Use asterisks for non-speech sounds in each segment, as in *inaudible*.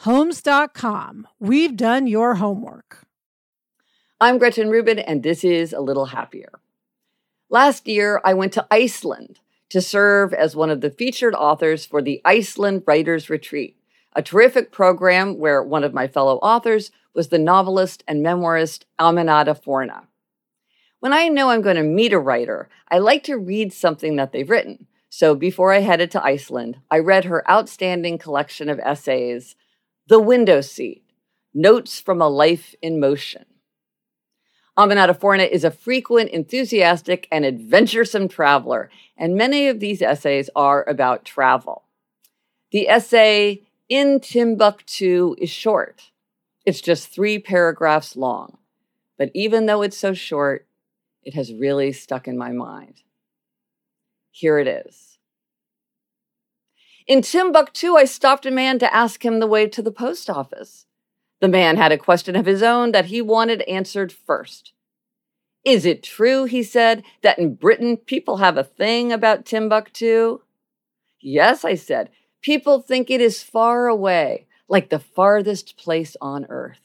Homes.com. We've done your homework. I'm Gretchen Rubin, and this is A Little Happier. Last year, I went to Iceland to serve as one of the featured authors for the Iceland Writers Retreat, a terrific program where one of my fellow authors was the novelist and memoirist Aminata Forna. When I know I'm going to meet a writer, I like to read something that they've written. So before I headed to Iceland, I read her outstanding collection of essays, The Window Seat Notes from a Life in Motion. Aminata Forna is a frequent, enthusiastic, and adventuresome traveler, and many of these essays are about travel. The essay In Timbuktu is short. It's just three paragraphs long. But even though it's so short, it has really stuck in my mind. Here it is. In Timbuktu, I stopped a man to ask him the way to the post office. The man had a question of his own that he wanted answered first. Is it true, he said, that in Britain people have a thing about Timbuktu? Yes, I said. People think it is far away, like the farthest place on earth.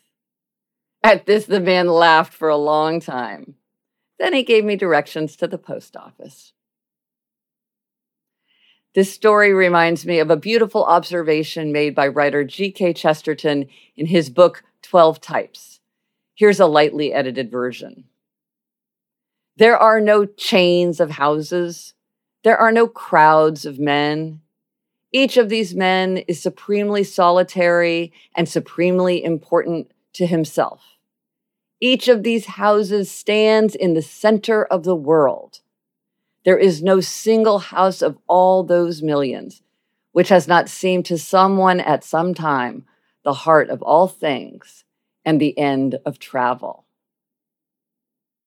At this, the man laughed for a long time. Then he gave me directions to the post office. This story reminds me of a beautiful observation made by writer G.K. Chesterton in his book, 12 Types. Here's a lightly edited version. There are no chains of houses. There are no crowds of men. Each of these men is supremely solitary and supremely important to himself. Each of these houses stands in the center of the world there is no single house of all those millions which has not seemed to someone at some time the heart of all things and the end of travel.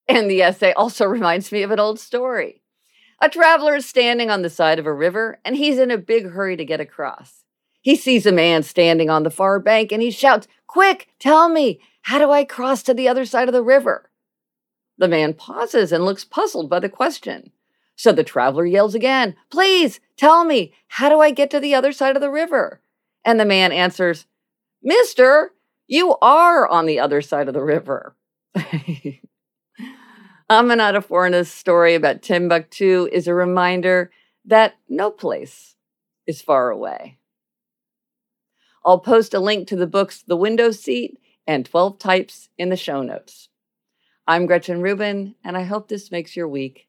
And the essay also *laughs* reminds me of an old story. A traveler is standing on the side of a river and he's in a big hurry to get across. He sees a man standing on the far bank and he shouts, Quick, tell me, how do I cross to the other side of the river? The man pauses and looks puzzled by the question. So the traveler yells again, Please tell me, how do I get to the other side of the river? And the man answers, Mister, you are on the other side of the river. *laughs* Aminata Forna's story about Timbuktu is a reminder that no place is far away. I'll post a link to the books The Window Seat and 12 Types in the show notes. I'm Gretchen Rubin, and I hope this makes your week